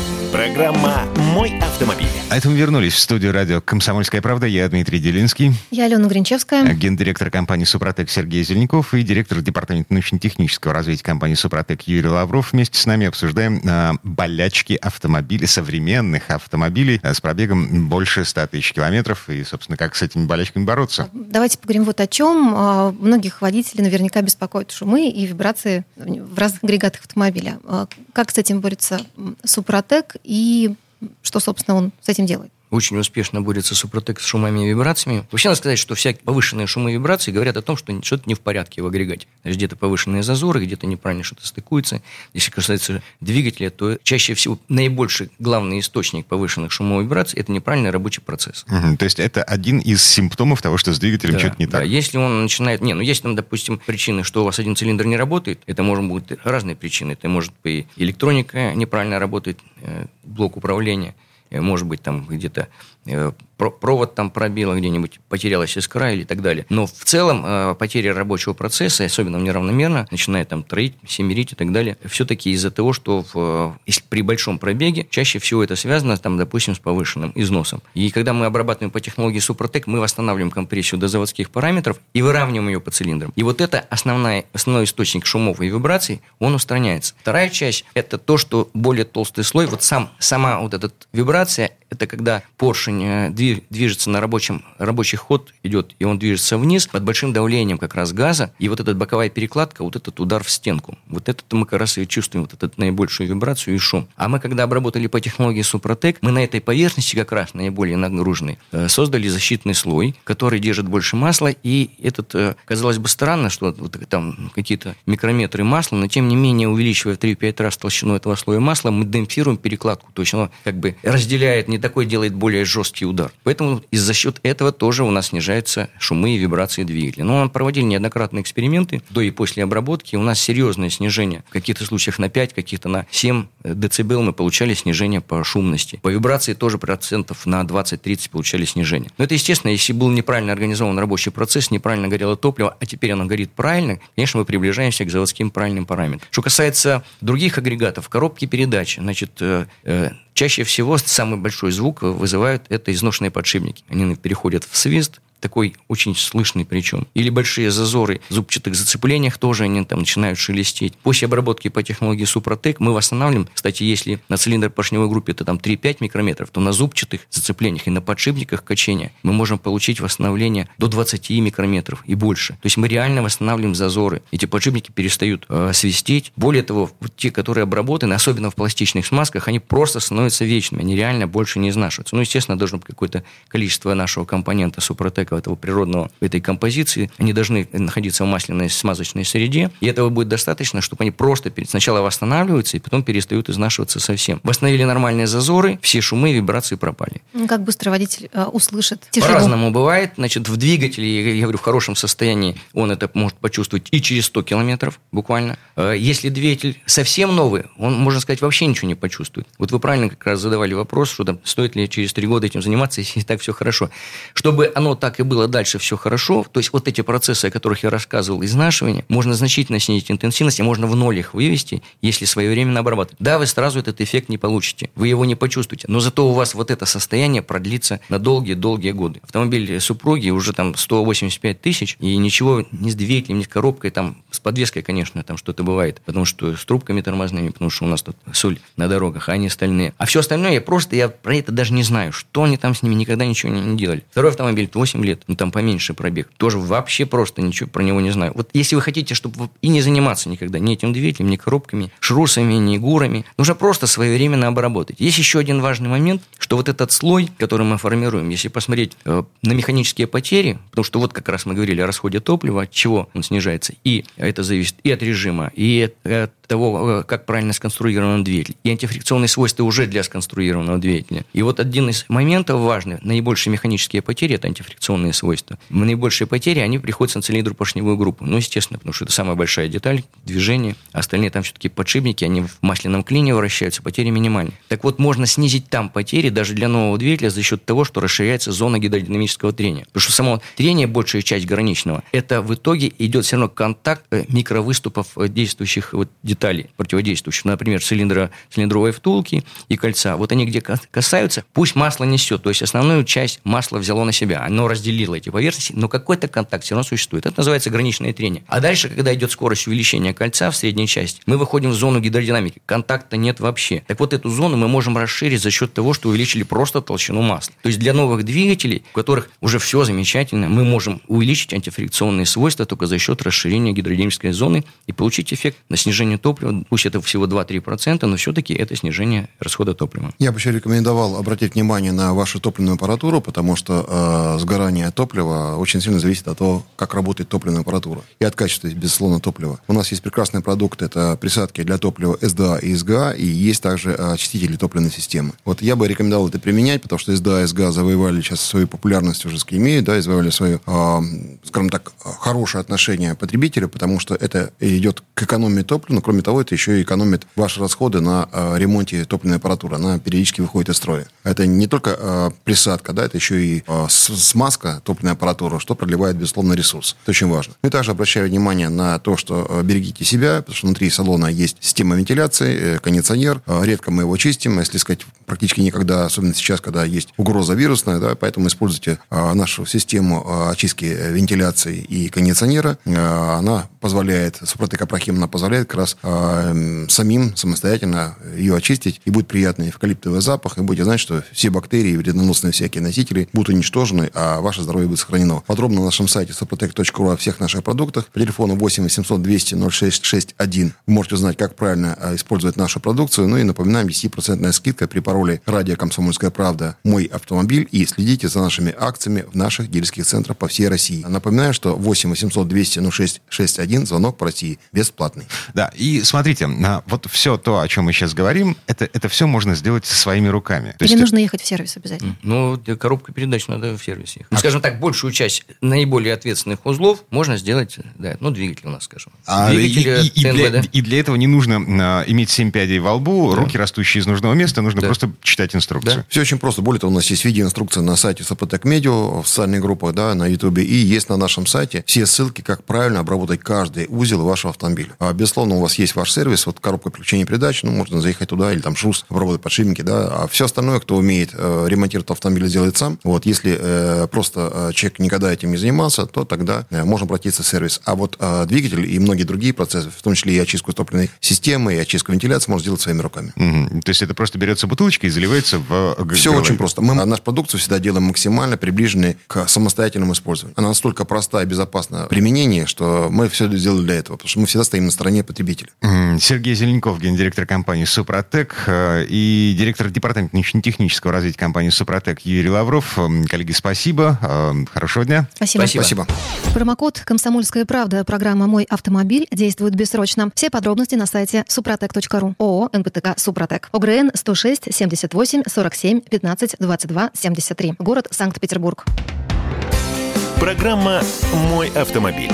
Программа «Мой автомобиль». А это мы вернулись в студию радио «Комсомольская правда». Я Дмитрий Делинский. Я Алена Гринчевская. Гендиректор компании «Супротек» Сергей Зеленков и директор департамента научно-технического развития компании «Супротек» Юрий Лавров. Вместе с нами обсуждаем э, болячки автомобилей, современных автомобилей э, с пробегом больше 100 тысяч километров и, собственно, как с этими болячками бороться. Давайте поговорим вот о чем. Э, многих водителей наверняка беспокоят шумы и вибрации в разных агрегатах автомобиля. Э, как с этим борется «Супротек» и что, собственно, он с этим делает? Очень успешно борется Супротек с шумами и вибрациями. Вообще надо сказать, что всякие повышенные шумы и вибрации говорят о том, что что-то не в порядке в агрегате. Есть где-то повышенные зазоры, где-то неправильно что-то стыкуется. Если касается двигателя, то чаще всего наибольший главный источник повышенных шумов и вибраций – это неправильный рабочий процесс. Угу, то есть это один из симптомов того, что с двигателем да, что-то не так. Да, если он начинает... Не, ну есть там, допустим, причины, что у вас один цилиндр не работает, это может быть разные причины. Это может быть электроника неправильно работает, э, блок управления – может быть, там где-то провод там пробило где-нибудь, потерялась искра или так далее. Но в целом э, потеря рабочего процесса, особенно неравномерно, начинает там троить, семерить и так далее, все-таки из-за того, что в, если при большом пробеге, чаще всего это связано, там, допустим, с повышенным износом. И когда мы обрабатываем по технологии Супротек, мы восстанавливаем компрессию до заводских параметров и выравниваем ее по цилиндрам. И вот это основная, основной источник шумов и вибраций, он устраняется. Вторая часть – это то, что более толстый слой, вот сам, сама вот эта вибрация – это когда поршень э, движется на рабочем, рабочий ход идет, и он движется вниз под большим давлением как раз газа, и вот эта боковая перекладка, вот этот удар в стенку. Вот это мы как раз и чувствуем, вот эту наибольшую вибрацию и шум. А мы, когда обработали по технологии Супротек, мы на этой поверхности, как раз наиболее нагруженной, э, создали защитный слой, который держит больше масла, и этот, э, казалось бы, странно, что вот там какие-то микрометры масла, но тем не менее, увеличивая в 3-5 раз толщину этого слоя масла, мы демпфируем перекладку, то есть оно как бы разделяет, не такой делает более жесткий удар. Поэтому из за счет этого тоже у нас снижаются шумы и вибрации двигателя. Но мы проводили неоднократные эксперименты до и после обработки. У нас серьезное снижение. В каких-то случаях на 5, каких-то на 7 дБ мы получали снижение по шумности. По вибрации тоже процентов на 20-30 получали снижение. Но это естественно, если был неправильно организован рабочий процесс, неправильно горело топливо, а теперь оно горит правильно, конечно, мы приближаемся к заводским правильным параметрам. Что касается других агрегатов, коробки передач, значит, э, э, Чаще всего самый большой звук вызывают это изношенные подшипники. Они переходят в свист, такой очень слышный причем. Или большие зазоры в зубчатых зацеплениях тоже они там начинают шелестеть. После обработки по технологии Супротек мы восстанавливаем, кстати, если на цилиндр поршневой группе это там 3-5 микрометров, то на зубчатых зацеплениях и на подшипниках качения мы можем получить восстановление до 20 микрометров и больше. То есть мы реально восстанавливаем зазоры. Эти подшипники перестают э, свистеть. Более того, вот те, которые обработаны, особенно в пластичных смазках, они просто становятся вечными, они реально больше не изнашиваются. Ну, естественно, должно быть какое-то количество нашего компонента Супротек этого природного, этой композиции, они должны находиться в масляной смазочной среде, и этого будет достаточно, чтобы они просто сначала восстанавливаются, и потом перестают изнашиваться совсем. Восстановили нормальные зазоры, все шумы и вибрации пропали. Ну, как быстро водитель э, услышит тишину? По-разному бывает. Значит, в двигателе, я говорю, в хорошем состоянии, он это может почувствовать и через 100 километров буквально. Э, если двигатель совсем новый, он, можно сказать, вообще ничего не почувствует. Вот вы правильно как раз задавали вопрос, что там, стоит ли через три года этим заниматься, если так все хорошо. Чтобы оно так и было дальше все хорошо, то есть вот эти процессы, о которых я рассказывал, изнашивания, можно значительно снизить интенсивность, и можно в ноль их вывести, если своевременно обрабатывать. Да, вы сразу этот эффект не получите, вы его не почувствуете, но зато у вас вот это состояние продлится на долгие-долгие годы. Автомобиль супруги уже там 185 тысяч, и ничего ни с двигателем, ни с коробкой, там с подвеской, конечно, там что-то бывает, потому что с трубками тормозными, потому что у нас тут соль на дорогах, а они остальные. А все остальное я просто, я про это даже не знаю, что они там с ними никогда ничего не, не делали. Второй автомобиль 8 лет лет, ну там поменьше пробег, тоже вообще просто ничего про него не знаю. Вот если вы хотите, чтобы и не заниматься никогда ни этим двигателем, ни коробками, шрусами, ни гурами, нужно просто своевременно обработать. Есть еще один важный момент, что вот этот слой, который мы формируем, если посмотреть э, на механические потери, потому что вот как раз мы говорили о расходе топлива, от чего он снижается, и это зависит и от режима, и от, от того, э, как правильно сконструирован двигатель, и антифрикционные свойства уже для сконструированного двигателя. И вот один из моментов важных, наибольшие механические потери – это антифрикционные свойства. Наибольшие потери, они приходят на цилиндропоршневую группу. Ну, естественно, потому что это самая большая деталь движения. Остальные там все-таки подшипники, они в масляном клине вращаются, потери минимальны. Так вот, можно снизить там потери даже для нового двигателя за счет того, что расширяется зона гидродинамического трения. Потому что само трение, большая часть граничного, это в итоге идет все равно контакт э, микровыступов э, действующих вот деталей, противодействующих. Например, цилиндра, цилиндровой втулки и кольца. Вот они где касаются, пусть масло несет. То есть основную часть масла взяло на себя. Оно разделило эти поверхности, но какой-то контакт все равно существует. Это называется граничное трение. А дальше, когда идет скорость увеличения кольца в средней части, мы выходим в зону гидродинамики. Контакта нет вообще. Так вот, эту зону мы можем расширить за счет того, что увеличили просто толщину масла. То есть для новых двигателей, у которых уже все замечательно, мы можем увеличить антифрикционные свойства только за счет расширения гидродинамической зоны и получить эффект на снижение топлива. Пусть это всего 2-3%, но все-таки это снижение расхода топлива. Я бы еще рекомендовал обратить внимание на вашу топливную аппаратуру, потому что э, сгорание топлива очень сильно зависит от того, как работает топливная аппаратура и от качества, безусловно, топлива. У нас есть прекрасный продукт, это присадки для топлива СДА и СГА, и есть также э, очистители топливной системы. Вот я бы рекомендовал это применять, потому что СДА и СГА завоевали сейчас свою популярность уже с имеют, да, и завоевали свое, э, скажем так, хорошее отношение потребителя, потому что это идет к экономии топлива, но кроме того, это еще и экономит ваши расходы на э, ремонте топливной аппаратуры. Она периодически выходит из строя. Это не только э, присадка, да, это еще и э, смазка топливной аппаратуры, что проливает, безусловно, ресурс. Это очень важно. Ну и также обращаю внимание на то, что э, берегите себя, потому что внутри салона есть система вентиляции, э, кондиционер. Э, редко мы его чистим, если сказать, практически никогда, особенно сейчас, когда есть угроза вирусная, да, поэтому используйте э, нашу систему э, очистки вентиляции и кондиционера. Э, она позволяет, Супротек Апрахим, она позволяет как раз э, самим самостоятельно ее очистить, и будет приятный эвкалиптовый запах, и будете знать, что все бактерии, вредоносные всякие носители будут уничтожены, а ваше здоровье будет сохранено. Подробно на нашем сайте suprotec.ru о всех наших продуктах. По телефону 8 800 200 0661 вы можете узнать, как правильно а, использовать нашу продукцию. Ну и напоминаем, 10% скидка при пароле «Радио Комсомольская правда. Мой автомобиль» и следите за нашими акциями в наших дилерских центрах по всей России. Напоминаю, что 8 800 200 0661 звонок по России бесплатный. Да, и смотрите, вот все то, о чем мы сейчас говорим, это, это все можно сделать своими руками. То Или есть... нужно ехать в сервис обязательно? Ну, коробка передач надо в сервис ехать. Ну, скажем так, большую часть наиболее ответственных узлов можно сделать, да, ну, двигатель у нас, скажем. А, двигатель и, и, и, для, и для этого не нужно а, иметь 7 пядей во лбу, да. руки, растущие из нужного места, нужно да. просто читать инструкцию. Да. Все очень просто. Более того, у нас есть видеоинструкция на сайте Сапотек Медио, в социальных группах, да, на Ютубе, и есть на нашем сайте все ссылки, как правильно обработать каждый узел вашего автомобиля. А, безусловно, у вас есть ваш сервис, вот коробка переключения передач, ну, можно заехать туда, или там шрус, обработать подшипники, да, а все остальное, кто умеет э, ремонтировать автомобиль, делает сам. Вот, если э, просто э, человек никогда этим не занимался, то тогда э, можно обратиться в сервис. А вот э, двигатель и многие другие процессы, в том числе и очистку топливной системы, и очистку вентиляции, можно сделать своими руками. Угу. То есть это просто берется бутылочка и заливается в... Все очень просто. Мы нашу продукцию всегда делаем максимально приближенной к самостоятельному использованию. Она настолько проста и безопасна в применении, что мы все сделали для этого, потому что мы всегда стоим на стороне потребителя. Сергей Зеленков, гендиректор компании «Супротек» э, и директор департамента научно-технического развития компании «Супротек» Юрий Лавров. Коллеги, спасибо. Э, хорошего дня. Спасибо. Спасибо. спасибо. Промокод «Комсомольская правда» программа «Мой автомобиль» действует бессрочно. Все подробности на сайте супротек.ру. ООО «НПТК Супротек». ОГРН 106 78 47 15 22 73. Город Санкт-Петербург. Программа «Мой автомобиль».